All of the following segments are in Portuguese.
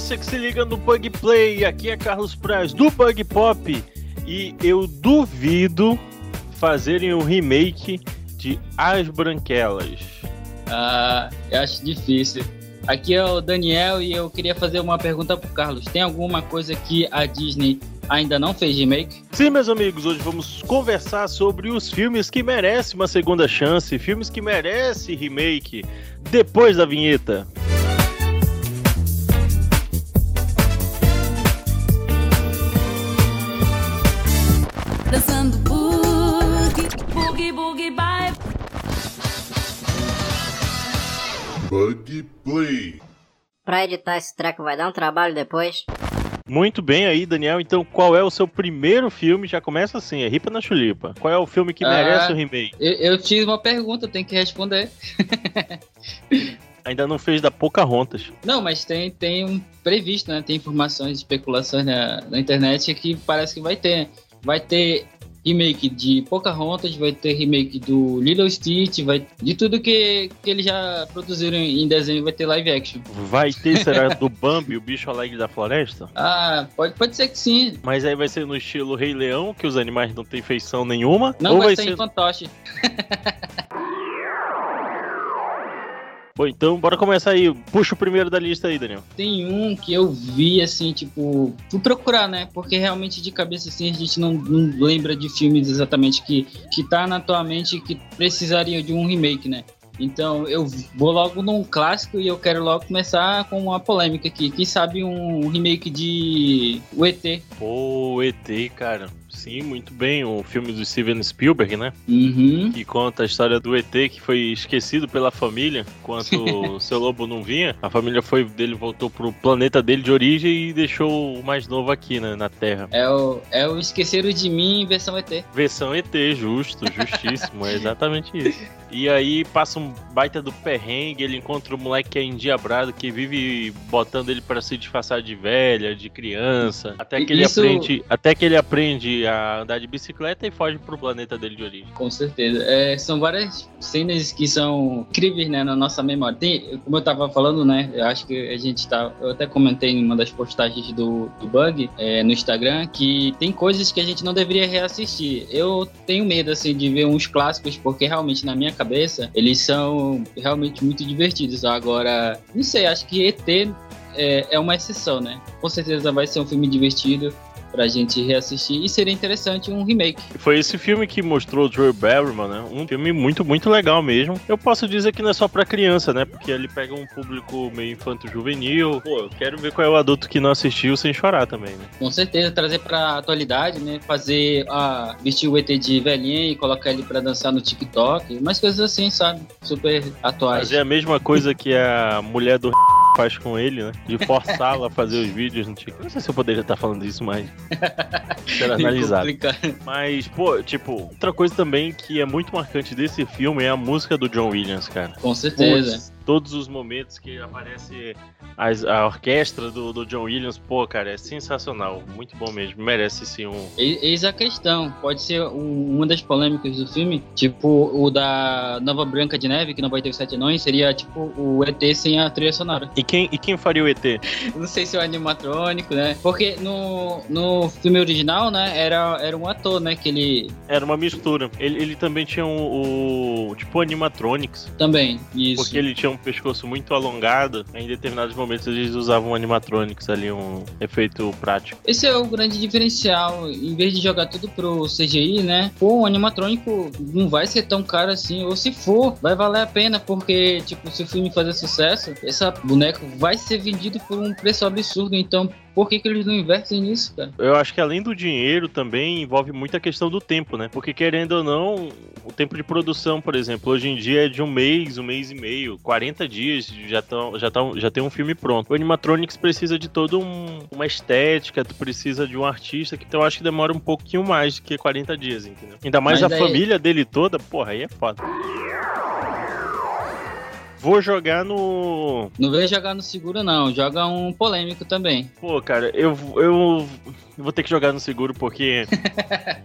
você que se liga no Bug Play, aqui é Carlos Praz do Bug Pop e eu duvido fazerem um remake de As Branquelas. Ah, eu acho difícil. Aqui é o Daniel e eu queria fazer uma pergunta pro Carlos. Tem alguma coisa que a Disney ainda não fez remake? Sim, meus amigos, hoje vamos conversar sobre os filmes que merecem uma segunda chance, filmes que merecem remake, depois da vinheta. Dançando Bug Play. Pra editar esse treco vai dar um trabalho depois. Muito bem aí, Daniel. Então, qual é o seu primeiro filme? Já começa assim, é Ripa na Chulipa. Qual é o filme que Ah. merece o remake? Eu, eu fiz uma pergunta, eu tenho que responder. Ainda não fez da Pocahontas. Não, mas tem, tem um previsto, né? Tem informações, especulações na, na internet que parece que vai ter. Vai ter remake de Pocahontas, vai ter remake do Lilo Stitch, vai de tudo que, que eles já produziram em desenho vai ter live action. Vai ter, será, do Bambi, o bicho alegre da floresta? Ah, pode, pode ser que sim. Mas aí vai ser no estilo Rei Leão, que os animais não têm feição nenhuma? Não ou vai, vai ser ser em fantoche. Pô, então bora começar aí. Puxa o primeiro da lista aí, Daniel. Tem um que eu vi, assim, tipo, fui procurar, né? Porque realmente de cabeça, assim, a gente não, não lembra de filmes exatamente que, que tá na tua mente que precisariam de um remake, né? Então eu vou logo num clássico e eu quero logo começar com uma polêmica aqui. Quem sabe um remake de O ET? Pô, ET, cara. Sim, muito bem. O filme do Steven Spielberg, né? Uhum. Que conta a história do ET que foi esquecido pela família enquanto o seu lobo não vinha. A família foi dele voltou pro planeta dele de origem e deixou o mais novo aqui, né, na Terra. É o, é o Esqueceram de Mim versão ET. Versão ET, justo, justíssimo, é exatamente isso. E aí passa um baita do perrengue, ele encontra um moleque que é endiabrado, que vive botando ele para se disfarçar de velha, de criança, até que ele Isso- aprende, até que ele aprende a andar de bicicleta e foge pro planeta dele de origem. Com certeza. É, são várias cenas que são incríveis, né, na nossa memória. Tem, como eu tava falando, né, eu acho que a gente tá... Eu até comentei em uma das postagens do, do Bug é, no Instagram que tem coisas que a gente não deveria reassistir. Eu tenho medo, assim, de ver uns clássicos porque realmente na minha cabeça eles são realmente muito divertidos. Agora, não sei, acho que ET é, é uma exceção, né? Com certeza vai ser um filme divertido pra gente reassistir e seria interessante um remake. Foi esse filme que mostrou o Drew Barrymore, né? Um filme muito, muito legal mesmo. Eu posso dizer que não é só pra criança, né? Porque ele pega um público meio infanto-juvenil. Pô, eu quero ver qual é o adulto que não assistiu sem chorar também, né? Com certeza, trazer pra atualidade, né? Fazer a vestir o ET de velhinha e colocar ele pra dançar no TikTok, umas coisas assim, sabe? Super atuais. Fazer a mesma coisa que a mulher do faz com ele, né? De forçá-la a fazer os vídeos TikTok. Não sei se eu poderia estar falando isso, mas. Será analisado. Mas, pô, tipo, outra coisa também que é muito marcante desse filme é a música do John Williams, cara. Com certeza. Putz, todos os momentos que aparece as- a orquestra do, do John Williams, pô, cara, é sensacional. Muito bom mesmo. Merece sim um. Eis a questão. Pode ser um- uma das polêmicas do filme, tipo o da Nova Branca de Neve, que não vai ter os sete anões, seria tipo o ET sem a trilha sonora. E quem, e quem faria o ET? Não sei se é o animatrônico, né? Porque no, no filme original, né, era, era um ator, né, que ele Era uma mistura. Ele, ele também tinha o, o tipo animatronics. também, isso. Porque ele tinha um pescoço muito alongado. Em determinados momentos eles usavam animatronics ali, um efeito prático. Esse é o grande diferencial. Em vez de jogar tudo pro CGI, né? Pô, o animatrônico não vai ser tão caro assim. Ou se for, vai valer a pena. Porque, tipo, se o filme fazer sucesso, essa boneco vai ser vendido por um preço absurdo. Então, por que, que eles não investem nisso, cara? Eu acho que além do dinheiro também envolve muita questão do tempo, né? Porque querendo ou não, o tempo de produção, por exemplo, hoje em dia é de um mês, um mês e meio, 40 dias já, tão, já, tão, já tem um filme pronto. O Animatronics precisa de toda um, uma estética, tu precisa de um artista, que então eu acho que demora um pouquinho mais do que 40 dias, entendeu? Ainda mais Mas a daí- família dele toda, porra, aí é foda. Vou jogar no. Não vem jogar no seguro, não. Joga um polêmico também. Pô, cara, eu, eu vou ter que jogar no seguro porque.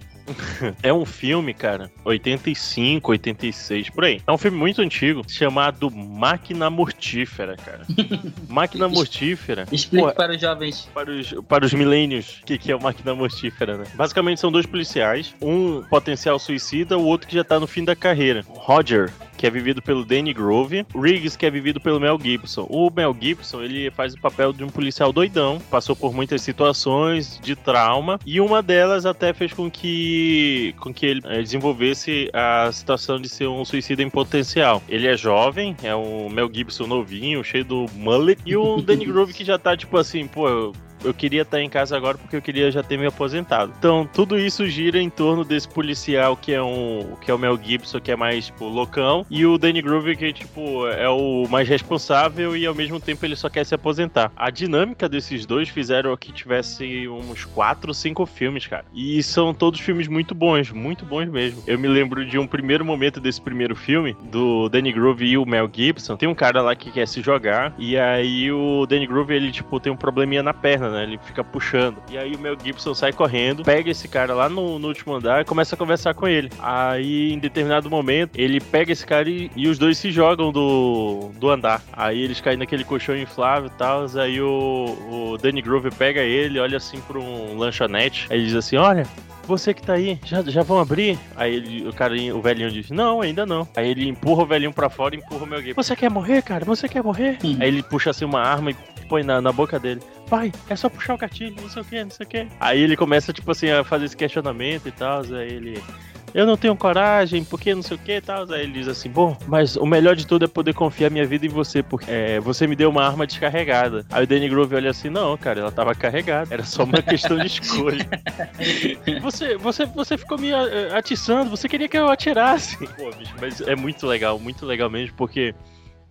é um filme, cara, 85, 86, por aí. É um filme muito antigo, chamado Máquina Mortífera, cara. Máquina Mortífera. Explique Pô, para os jovens. para os, para os milênios o que, que é o máquina mortífera, né? Basicamente são dois policiais, um potencial suicida, o outro que já tá no fim da carreira. Roger, que é vivido pelo Danny Grove, Riggs, que é vivido pelo Mel Gibson. O Mel Gibson, ele faz o papel de um policial doidão, passou por muitas situações de trauma, e uma delas até fez com que, com que ele eh, desenvolvesse a situação de ser um suicida em potencial. Ele é jovem, é um Mel Gibson novinho, cheio do mullet, e o Danny Grove que já tá tipo assim, pô, eu queria estar em casa agora porque eu queria já ter me aposentado. Então, tudo isso gira em torno desse policial que é um que é o Mel Gibson, que é mais tipo loucão, e o Danny Groove que tipo é o mais responsável e ao mesmo tempo ele só quer se aposentar. A dinâmica desses dois fizeram que tivesse uns quatro, cinco filmes, cara. E são todos filmes muito bons, muito bons mesmo. Eu me lembro de um primeiro momento desse primeiro filme do Danny Groove e o Mel Gibson. Tem um cara lá que quer se jogar e aí o Danny Groove ele tipo tem um probleminha na perna, né? Ele fica puxando. E aí o Mel Gibson sai correndo, pega esse cara lá no, no último andar e começa a conversar com ele. Aí, em determinado momento, ele pega esse cara e, e os dois se jogam do, do andar. Aí eles caem naquele colchão inflável e tal. Aí o, o Danny Grover pega ele, olha assim pra um lanchonete. Aí ele diz assim: Olha, você que tá aí, já, já vão abrir? Aí ele, o cara, o velhinho diz, não, ainda não. Aí ele empurra o velhinho pra fora e empurra o meu Gibson. Você quer morrer, cara? Você quer morrer? Uhum. Aí ele puxa assim uma arma e põe na, na boca dele. Vai, é só puxar o gatilho, não sei o que, não sei o que. Aí ele começa, tipo assim, a fazer esse questionamento e tal. Aí ele. Eu não tenho coragem, porque não sei o que e tal. Aí ele diz assim: Bom, mas o melhor de tudo é poder confiar minha vida em você, porque é, você me deu uma arma descarregada. Aí o Danny Grove olha assim: Não, cara, ela tava carregada. Era só uma questão de escolha. você, você, você ficou me eh, atiçando, você queria que eu atirasse. Pô, bicho, mas é muito legal, muito legal mesmo, porque.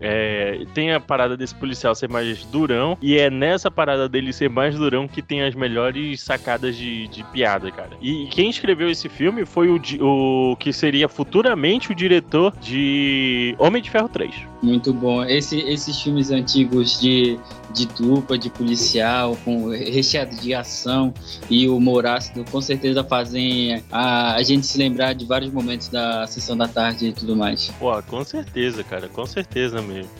É, tem a parada desse policial ser mais durão, e é nessa parada dele ser mais durão que tem as melhores sacadas de, de piada, cara. E quem escreveu esse filme foi o, o que seria futuramente o diretor de Homem de Ferro 3. Muito bom. Esse- esses filmes antigos de, de dupla, de policial, com recheado de ação e humor ácido, com certeza fazem a, a gente se lembrar de vários momentos da sessão da tarde e tudo mais. Pô, com certeza, cara, com certeza mesmo.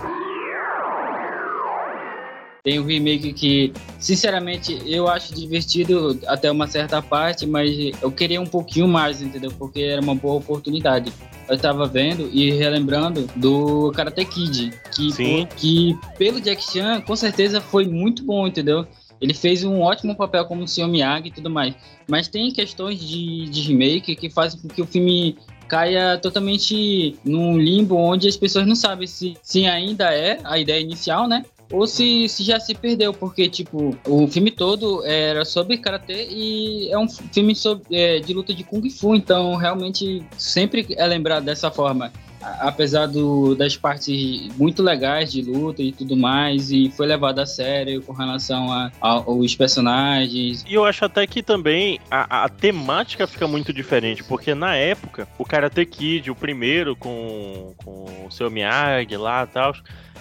Tem um remake que, sinceramente, eu acho divertido até uma certa parte, mas eu queria um pouquinho mais, entendeu? Porque era uma boa oportunidade. Eu tava vendo e relembrando do Karate Kid, que, Sim. que pelo Jack Chan, com certeza foi muito bom, entendeu? Ele fez um ótimo papel como o Sr. Miyagi e tudo mais. Mas tem questões de, de remake que fazem com que o filme caia totalmente num limbo onde as pessoas não sabem se, se ainda é a ideia inicial, né? Ou se, se já se perdeu, porque, tipo, o filme todo era sobre karatê e é um filme sobre, é, de luta de Kung Fu, então realmente sempre é lembrado dessa forma. Apesar do, das partes muito legais de luta e tudo mais, e foi levado a sério com relação a- a- aos personagens. E eu acho até que também a, a temática fica muito diferente, porque na época, o Karate Kid, o primeiro com, com o seu Miyagi lá e tal,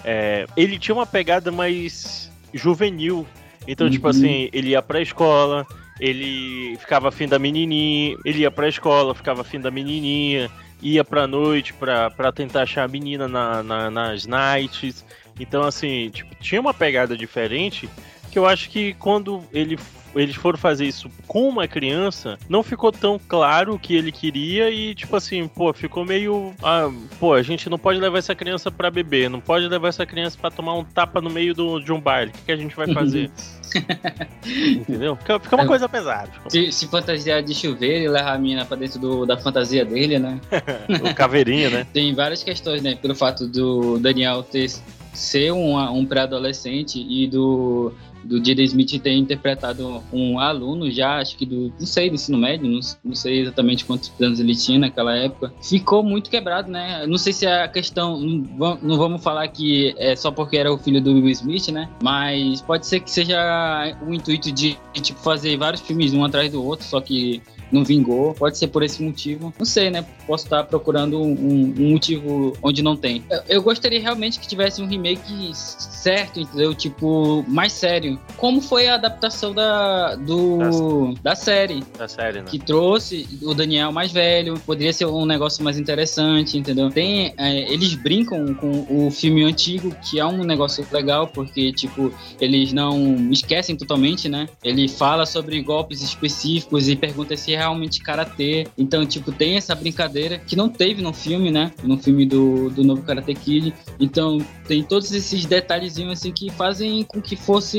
é, ele tinha uma pegada mais juvenil. Então, tipo Uhum. assim, ele ia pra escola, ele ficava afim da menininha, ele ia pra escola, ficava afim da menininha, ia pra noite pra, pra tentar achar a menina na, na- nas nights. Então, assim, tipo, tinha uma pegada diferente que eu acho que quando ele, eles foram fazer isso com uma criança, não ficou tão claro o que ele queria e, tipo assim, pô, ficou meio. Ah, pô, a gente não pode levar essa criança pra beber, não pode levar essa criança pra tomar um tapa no meio do, de um baile. O que, que a gente vai fazer? Entendeu? Fica, fica uma É. coisa pesada. Se, se fantasiar de chuveiro e levar a mina pra dentro do- da fantasia dele, né? O caveirinha, né? Tem várias questões, né? Pelo fato do Daniel ter, ser um, um pré-adolescente e do, do Jaden Smith ter interpretado um aluno já, acho que do, não sei, do ensino médio, não, não sei exatamente quantos anos ele tinha naquela época. Ficou muito quebrado, né? Não sei se é a questão, não, não vamos falar que é só porque era o filho do Will Smith, né? Mas pode ser que seja o intuito de, de, tipo, fazer vários filmes um atrás do outro, só que não vingou. Pode ser por esse motivo. Não sei, né? Posso estar procurando um, um motivo onde não tem. Eu, eu gostaria realmente que tivesse um remake certo, entendeu? Tipo, mais sério. Como foi a adaptação da, do, da série? Da série, né? que trouxe o Daniel mais velho, poderia ser um negócio mais interessante, entendeu? Tem, é, eles brincam com o filme antigo, que é um negócio legal, porque, tipo, eles não esquecem totalmente, né? Ele fala sobre golpes específicos e pergunta se é realmente karatê. Então, tipo, tem essa brincadeira que não teve no filme, né? No filme do, do novo Karate Kid. Então, tem todos esses detalhezinhos, assim, que fazem com que fosse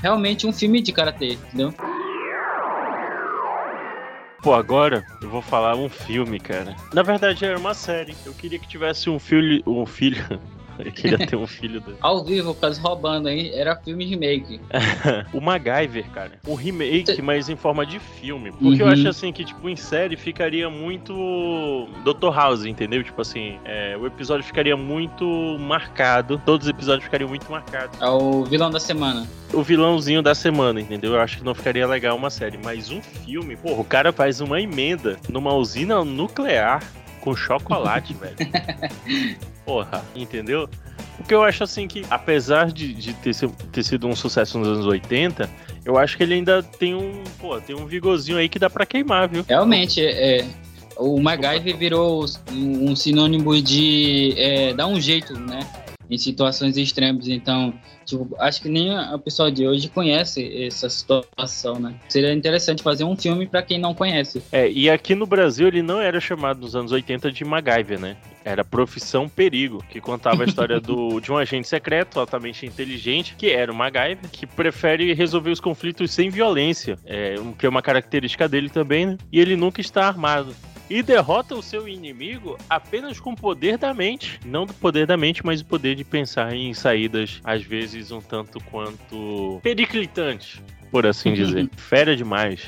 realmente um filme de karatê, entendeu? Pô, agora eu vou falar um filme, cara. Na verdade, era uma série. Eu queria que tivesse um filho. Um filho. Eu queria ter um filho do... Ao vivo, quase roubando aí, era filme remake. o MacGyver, cara. Um remake, mas em forma de filme. Porque eu Uhum. acho assim que, tipo, em série ficaria muito Dr. House, entendeu? Tipo assim, é, o episódio ficaria muito marcado. Todos os episódios ficariam muito marcados. É o vilão da semana. O vilãozinho da semana, entendeu? Eu acho que não ficaria legal uma série. Mas um filme, porra, o cara faz uma emenda numa usina nuclear com chocolate, velho. Porra, entendeu? Porque eu acho assim que, apesar de, de ter, sido- ter sido um sucesso nos anos 80, eu acho que ele ainda tem um, pô, tem um vigorzinho aí que dá pra queimar, viu? Realmente, é, o MacGyver virou um sinônimo de é, dar um jeito, né? Em situações extremas. Então, tipo, acho que nem a pessoa de hoje conhece essa situação, né? Seria interessante fazer um filme para quem não conhece. É, e aqui no Brasil ele não era chamado nos anos 80 de MacGyver, né? Era Profissão Perigo, que contava a história do, de um agente secreto altamente inteligente, que era o MacGyver, que prefere resolver os conflitos sem violência, é, o que é uma característica dele também, né? E ele nunca está armado. E derrota o seu inimigo apenas com o poder da mente. Não do poder da mente, mas o poder de pensar em saídas, às vezes um tanto quanto periclitantes, por assim dizer. Fera demais.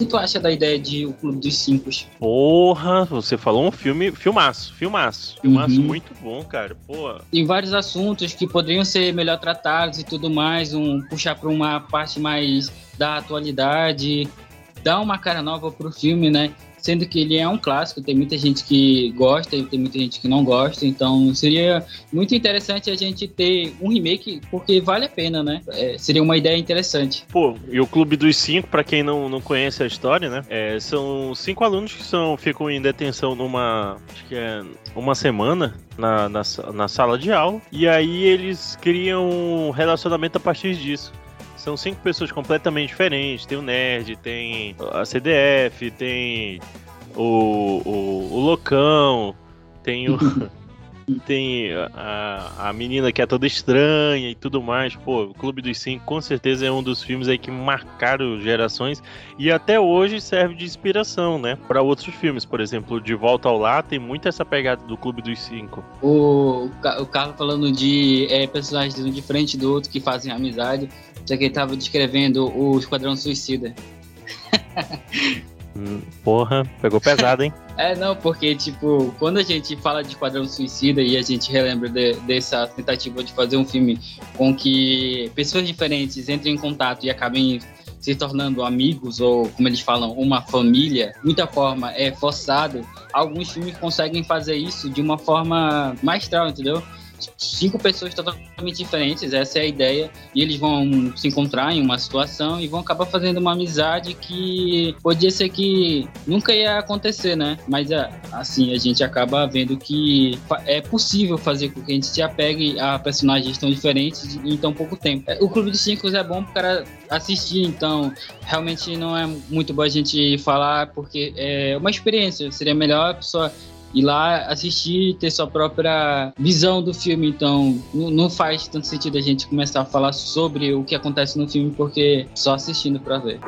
O que tu acha da ideia de O Clube dos Cinco? Porra, você falou um filme, filmaço, filmaço. Filmaço Uhum. muito bom, cara. Pô, Tem vários assuntos que poderiam ser melhor tratados e tudo mais, um puxar para uma parte mais da atualidade, dar uma cara nova pro filme, né? Sendo que ele é um clássico, tem muita gente que gosta e tem muita gente que não gosta, então seria muito interessante a gente ter um remake, porque vale a pena, né? É, seria uma ideia interessante. pô, e o Clube dos Cinco, pra quem não, não conhece a história, né? é, são cinco alunos que são, ficam em detenção numa. Acho que é uma semana na, na, na sala de aula. E aí eles criam um relacionamento a partir disso. São cinco pessoas completamente diferentes. Tem o Nerd, tem a CDF, tem o, o, o Loucão, tem o. Tem a, a menina que é toda estranha e tudo mais. Pô, o Clube dos Cinco com certeza é um dos filmes aí que marcaram gerações e até hoje serve de inspiração, né? Para outros filmes. Por exemplo, De Volta ao Lar tem muito essa pegada do Clube dos Cinco. O, o Carlos falando de é, personagens um de frente do outro que fazem amizade, só que ele tava descrevendo o Esquadrão Suicida. Hum, Porra, pegou pesado, hein? É, não, porque, tipo, quando a gente fala de Esquadrão Suicida e a gente relembra de- dessa tentativa de fazer um filme com que pessoas diferentes entrem em contato e acabem se tornando amigos ou, como eles falam, uma família, muita forma é forçado, alguns filmes conseguem fazer isso de uma forma maestral, entendeu? Cinco pessoas totalmente diferentes, essa é a ideia, e eles vão se encontrar em uma situação e vão acabar fazendo uma amizade que podia ser que nunca ia acontecer, né? Mas é, assim, a gente acaba vendo que é possível fazer com que a gente se apegue a personagens tão diferentes em tão pouco tempo. É, O Clube dos Cinco é bom pro cara assistir, então realmente não é muito bom a gente falar, porque é uma experiência, seria melhor a pessoa ir lá assistir, ter sua própria visão do filme. Então, não faz tanto sentido a gente começar a falar sobre o que acontece no filme, porque só assistindo pra ver.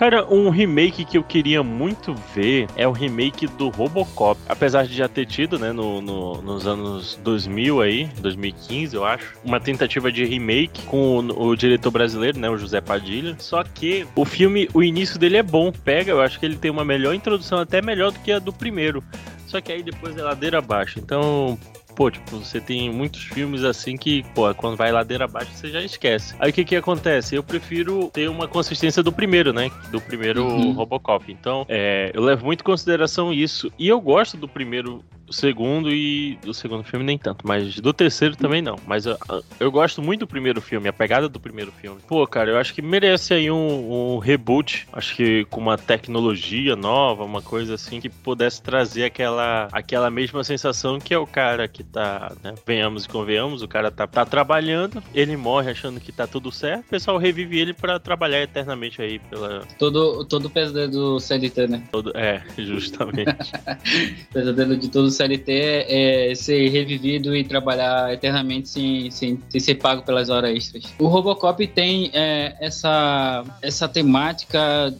Cara, um remake que eu queria muito ver é o remake do Robocop. Apesar de já ter tido, né, no, no- nos anos 2000 aí, 2015 eu acho, uma tentativa de remake com o, o diretor brasileiro, né, o José Padilha. Só que o filme, o início dele é bom, pega, eu acho que ele tem uma melhor introdução, até melhor do que a do primeiro. Só que aí depois é ladeira abaixo. Então, pô, tipo, você tem muitos filmes assim que, pô, quando vai ladeira abaixo você já esquece. Aí o que que acontece? Eu prefiro ter uma consistência do primeiro, né? Do primeiro Uhum. Robocop. Então, é, eu levo muito em consideração isso. E eu gosto do primeiro o segundo e do segundo filme nem tanto, mas do terceiro também não. Mas eu, eu gosto muito do primeiro filme, a pegada do primeiro filme. Pô, cara, eu acho que merece aí um, um reboot, acho que com uma tecnologia nova, uma coisa assim que pudesse trazer aquela, aquela mesma sensação que é o cara que tá, né, venhamos e convenhamos, o cara tá, tá trabalhando, ele morre achando que tá tudo certo, o pessoal revive ele pra trabalhar eternamente aí pela Todo, todo o pesadelo do CLT, né? todo, é, justamente. Pesadelo de todo CLT é ser revivido e trabalhar eternamente sem, sem, sem ser pago pelas horas extras. O Robocop tem é, essa, essa temática,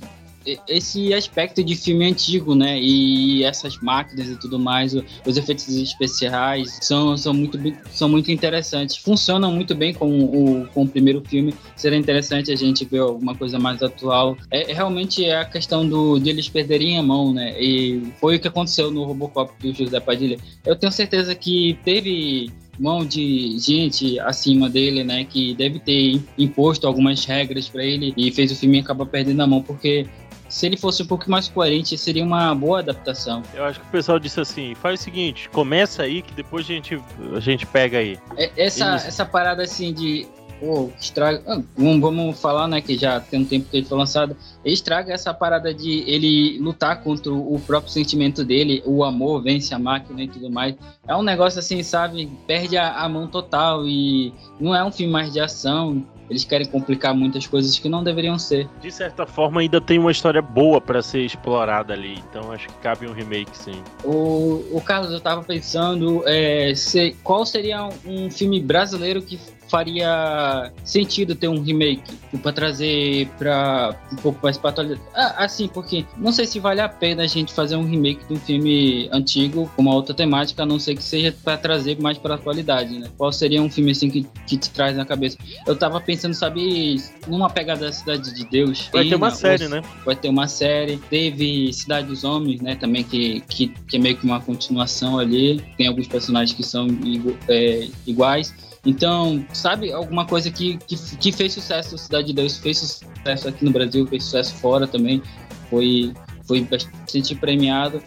esse aspecto de filme antigo, né? E essas máquinas e tudo mais, os efeitos especiais são, são, muito, são muito interessantes. Funcionam muito bem com o, com o primeiro filme. Seria interessante a gente ver alguma coisa mais atual. É realmente é a questão do, de eles perderem a mão, né? E foi o que aconteceu no Robocop do José Padilha. Eu tenho certeza que teve mão de gente acima dele, né, que deve ter imposto algumas regras para ele e fez o filme acabar perdendo a mão, porque se ele fosse um pouco mais coerente, seria uma boa adaptação. Eu acho que o pessoal disse assim: faz o seguinte, começa aí que depois a gente, a gente pega aí. É- Essa, essa parada assim de. Pô, estraga. ah, Vamos, falar, né? Que já tem um tempo que ele foi lançado. Estraga essa parada de ele lutar contra o próprio sentimento dele, o amor vence a máquina e tudo mais. É um negócio assim, sabe? Perde a, a mão total e não é um filme mais de ação. Eles querem complicar muitas coisas que não deveriam ser. De certa forma, ainda tem uma história boa pra ser explorada ali, então acho que cabe um remake, sim. O, o Carlos, eu tava pensando é, se- qual seria um filme brasileiro que faria sentido ter um remake para trazer para um pouco mais pra atualidade. Ah, assim, porque não sei se vale a pena a gente fazer um remake de um filme antigo com uma outra temática, a não ser que seja para trazer mais para atualidade, né? Qual seria um filme assim que, que te traz na cabeça? Eu tava pensando, sabe, numa pegada da Cidade de Deus. Vai ter uma série, né? vai ter uma série. Teve Cidade dos Homens, né? Também que, que, que é meio que uma continuação ali. Tem alguns personagens que são é, iguais. Então, sabe, alguma coisa que, que, que fez sucesso Cidade de Deus, fez sucesso aqui no Brasil, fez sucesso fora também. Foi, foi bastante premiado.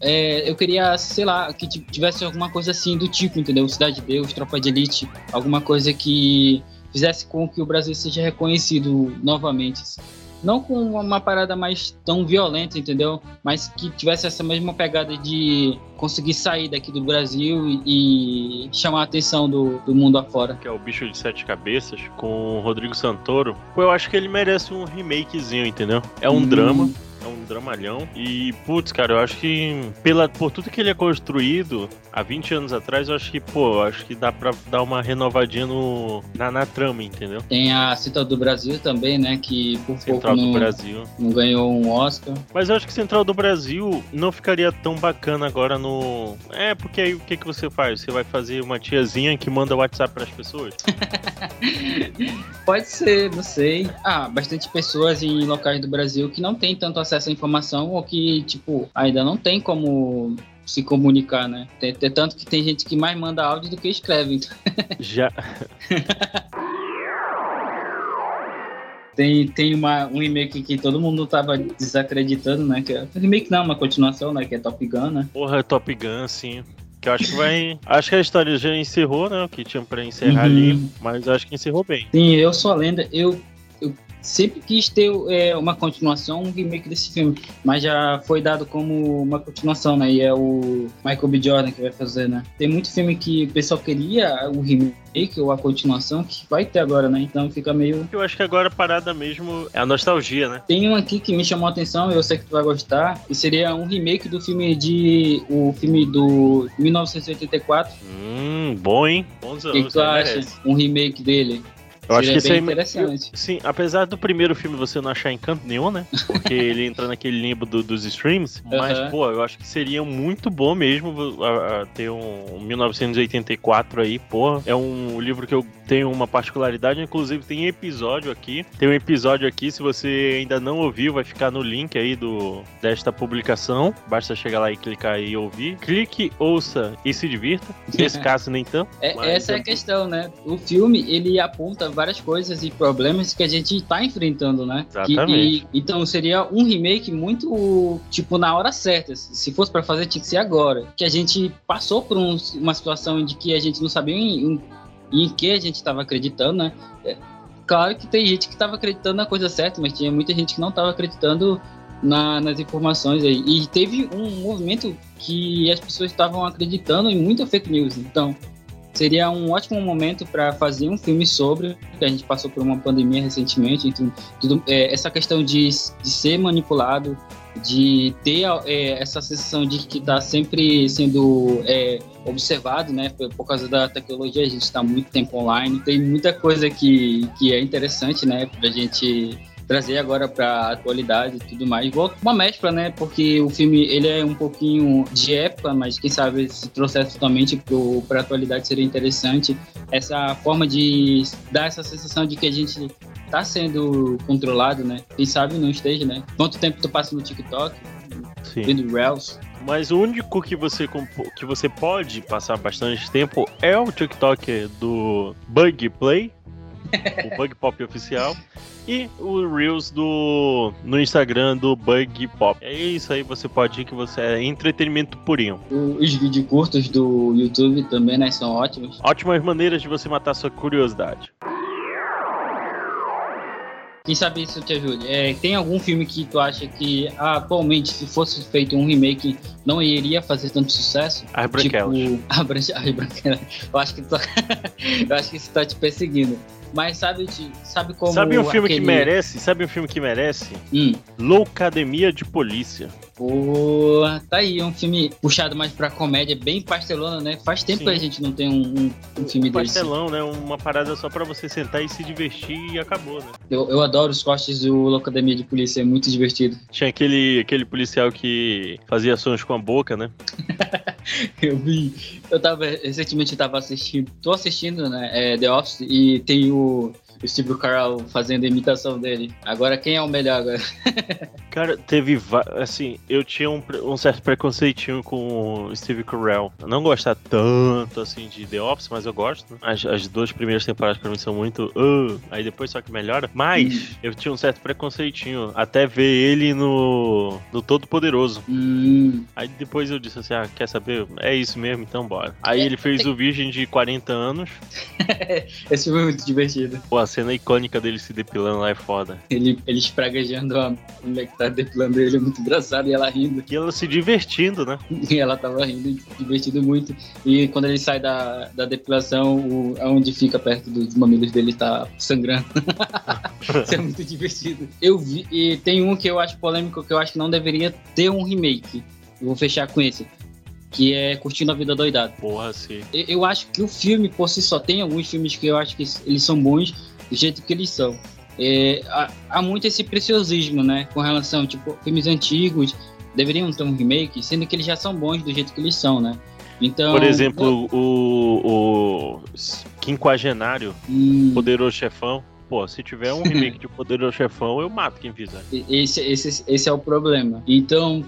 É, eu queria, sei lá, que ti- tivesse alguma coisa assim do tipo, entendeu? Cidade de Deus, Tropa de Elite, alguma coisa que fizesse com que o Brasil seja reconhecido novamente. Não com uma parada mais tão violenta, entendeu? Mas que tivesse essa mesma pegada de conseguir sair daqui do Brasil e, e chamar a atenção do, do mundo afora. Que é o Bicho de Sete Cabeças, com o Rodrigo Santoro. Pô, eu acho que ele merece um remakezinho, entendeu? É um Hum. drama. É um dramalhão. E, putz, cara, eu acho que pela, por tudo que ele é construído há 20 anos atrás, eu acho que, pô, acho que dá pra dar uma renovadinha no, na, na trama, entendeu? Tem a Central do Brasil também, né? Que por Central pouco do não, Brasil. não ganhou um Oscar. Mas eu acho que Central do Brasil não ficaria tão bacana agora no. É, porque aí o que, que você faz? Você vai fazer uma tiazinha que manda WhatsApp pras pessoas? Pode ser, não sei. Ah, bastante pessoas em locais do Brasil que não têm tanto acesso à informação ou que, tipo, ainda não tem como se comunicar, né? Tem, tem tanto que tem gente que mais manda áudio do que escreve. Então, Já. Tem, tem uma, um remake que todo mundo tava desacreditando, né? Que é, remake não, uma continuação, né? Que é Top Gun, né? Porra, Top Gun, sim. Que eu acho que vai. acho que a história já encerrou, né? O que tinha pra encerrar Uhum. ali. Mas acho que encerrou bem. Sim, eu sou a lenda. Eu sempre quis ter é, uma continuação, um remake desse filme. Mas já foi dado como uma continuação, né? E é o Michael B. Jordan que vai fazer, né? Tem muito filme que o pessoal queria o remake ou a continuação que vai ter agora, né? Então fica meio. Eu acho que agora a parada mesmo é a nostalgia, né? Tem um aqui que me chamou a atenção, eu sei que tu vai gostar, que seria um remake do filme de. O filme do 1984. Hum, bom, hein? Bons O anos. que, que tu acha? Merece. Um remake dele. Eu acho que isso aí. interessante. Sim, apesar do primeiro filme você não achar encanto nenhum, né? Porque ele entra naquele limbo do- dos streams. Mas, Aham. pô, eu acho que seria muito bom mesmo a- a ter um 1984 aí, pô. É um livro que eu tem uma particularidade, inclusive tem episódio aqui. Tem um episódio aqui, se você ainda não ouviu, vai ficar no link aí do desta publicação. Basta chegar lá e clicar e ouvir. Clique, ouça e se divirta. Nesse caso, nem tanto. É, essa é a questão, né? O filme, ele aponta várias coisas e problemas que a gente tá enfrentando, né? Que- Exatamente. e- então seria um remake muito, tipo, na hora certa. Se fosse pra fazer, tinha que ser agora. Que a gente passou por um- uma situação de que a gente não sabia em, em, em que a gente tava acreditando, né? É, claro que tem gente que tava acreditando na coisa certa, mas tinha muita gente que não tava acreditando na- nas informações aí. E teve um movimento que as pessoas estavam acreditando em muita fake news. Então, seria um ótimo momento para fazer um filme sobre, a gente passou por uma pandemia recentemente, então, tudo, é, essa questão de, de ser manipulado, de ter é, essa sensação de que está sempre sendo é, observado, né, por, por causa da tecnologia, a gente está muito tempo online, tem muita coisa que, que é interessante, né, para a gente trazer agora para atualidade e tudo mais. Uma mescla, né? Porque o filme ele é um pouquinho de época, mas quem sabe se trouxesse totalmente para a atualidade seria interessante. Essa forma de dar essa sensação de que a gente está sendo controlado, né? Quem sabe não esteja, né? Quanto tempo tu passa no TikTok, Sim. vendo Reels? Mas o único que você, que você pode passar bastante tempo é o TikTok do Bug Play, o Bug Pop oficial, e o Reels do no Instagram do Bug Pop. É isso aí, você pode ir que você é entretenimento purinho. Os vídeos curtos do YouTube também, né? São ótimos. Ótimas maneiras de você matar sua curiosidade. Quem sabe isso te ajude. É, tem algum filme que tu acha que ah, atualmente, se fosse feito um remake, não iria fazer tanto sucesso? As branquelas. Tipo, a branca, ai, branquela. Eu acho que tu, eu acho que isso tá te perseguindo. Mas sabe, sabe como Sabe um filme aquele... que merece? Sabe um filme que merece? Hum, Loucademia de Polícia. Pô, tá aí, um filme puxado mais pra comédia, bem pastelona, né? Faz tempo Sim. que a gente não tem um, um- um filme Um desse. pastelão, né? Uma parada só pra você sentar e se divertir e acabou, né? Eu, eu adoro os cortes do Locademia de Polícia, é muito divertido. Tinha aquele, aquele policial que fazia sons com a boca, né? Eu vi. Eu tava. Recentemente eu tava assistindo. Tô assistindo, né? É, The Office e tem o, o Steve Carell fazendo a imitação dele. Agora quem é o melhor agora? Cara, teve. Assim, eu tinha um, um certo preconceitinho com o Steve Carell. Eu não gostar tanto, assim, de The Office, mas eu gosto. né? As, as duas primeiras temporadas pra mim são muito. "Ah", aí depois só que melhora. Mas eu tinha um certo preconceitinho até ver ele no, no Todo Poderoso. Hum, Aí depois eu disse assim: ah, quer saber? É isso mesmo, então bora. Aí ele fez o Virgem de 40 anos. esse é muito divertido. Pô, cena icônica dele se depilando lá é foda. Ele, ele espraguejando a mulher que tá depilando ele é muito engraçado e ela rindo. E ela se divertindo, né? E ela tava rindo divertindo muito. E quando ele sai da, da depilação, o, onde fica perto dos mamilos dele tá sangrando. Isso é muito divertido. Eu vi, e tem um que eu acho polêmico, que eu acho que não deveria ter um remake. Eu vou fechar com esse. Que é Curtindo a Vida Doidado. Porra, sim. Eu acho que o filme, por si só, tem alguns filmes que eu acho que eles são bons do jeito que eles são. É, há, há muito esse preciosismo, né? Com relação, tipo, filmes antigos deveriam ter um remake, sendo que eles já são bons do jeito que eles são, né? Então. Por exemplo, o, o Quinquagenário, hum, Poderoso Chefão. Pô, se tiver um remake de Poderoso Chefão, eu mato quem fizer. Esse, esse, esse é o problema. Então,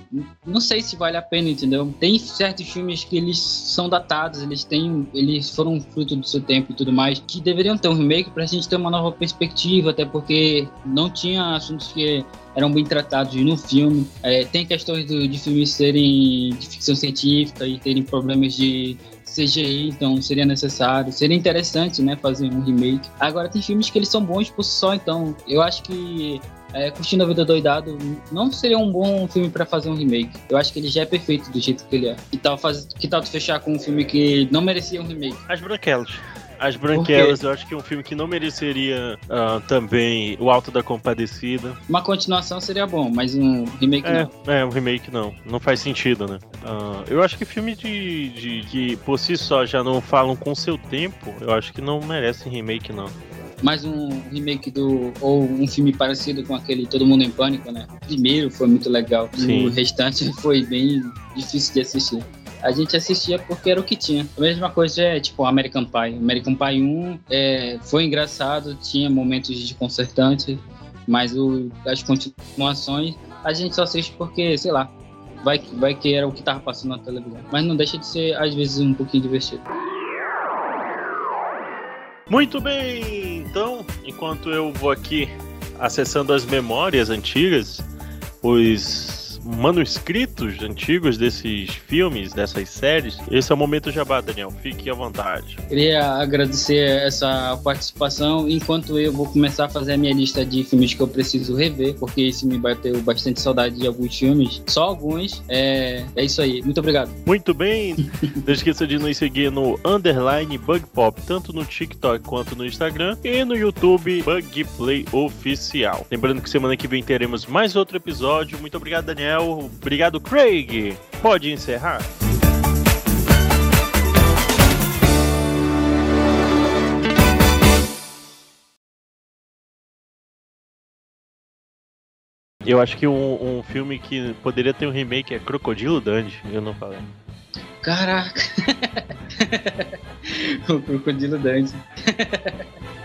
não sei se vale a pena, entendeu? Tem certos filmes que eles são datados, eles têm, eles foram fruto do seu tempo e tudo mais, que deveriam ter um remake pra gente ter uma nova perspectiva, até porque não tinha assuntos que eram bem tratados no filme. É, tem questões do- de filmes serem de ficção científica e terem problemas de CGI, então seria necessário, seria interessante, né, fazer um remake. Agora tem filmes que eles são bons por si só, então eu acho que é, Curtindo a Vida Doidado não seria um bom filme pra fazer um remake. Eu acho que ele já é perfeito do jeito que ele é. Que tal, faz... que tal tu fechar com um filme que não merecia um remake? As Branquelas. As Branquelas, eu acho que é um filme que não mereceria ah, também O Alto da Compadecida. Uma continuação seria bom, mas um remake É, não. é, um remake não. Não faz sentido, né? Ah, eu acho que filme de, de que por si só já não falam com seu tempo, eu acho que não merecem remake, não. Mais um remake do. Ou um filme parecido com aquele Todo Mundo em Pânico, né? O primeiro foi muito legal. Sim. O restante foi bem difícil de assistir. A gente assistia porque era o que tinha. A mesma coisa é tipo American Pie. American Pie 1 é, foi engraçado, tinha momentos desconcertantes, mas o, as continuações a gente só assiste porque, sei lá, vai, vai que era o que tava passando na televisão. Mas não deixa de ser, às vezes, um pouquinho divertido. Muito bem, então, enquanto eu vou aqui acessando as memórias antigas, os manuscritos antigos desses filmes, dessas séries, esse é o momento jabá, Daniel. Fique à vontade. Queria agradecer essa participação, enquanto eu vou começar a fazer a minha lista de filmes que eu preciso rever, porque esse me bateu bastante saudade de alguns filmes, só alguns. É, é isso aí. Muito obrigado. Muito bem. Não esqueça de nos seguir no underline Bug Pop, tanto no TikTok quanto no Instagram e no YouTube Bug Play Oficial. Lembrando que semana que vem teremos mais outro episódio. Muito obrigado, Daniel. Obrigado, Craig. Pode encerrar. Eu acho que um, um filme que poderia ter um remake é Crocodilo Dundee. Eu não falei. Caraca! o Crocodilo Dante.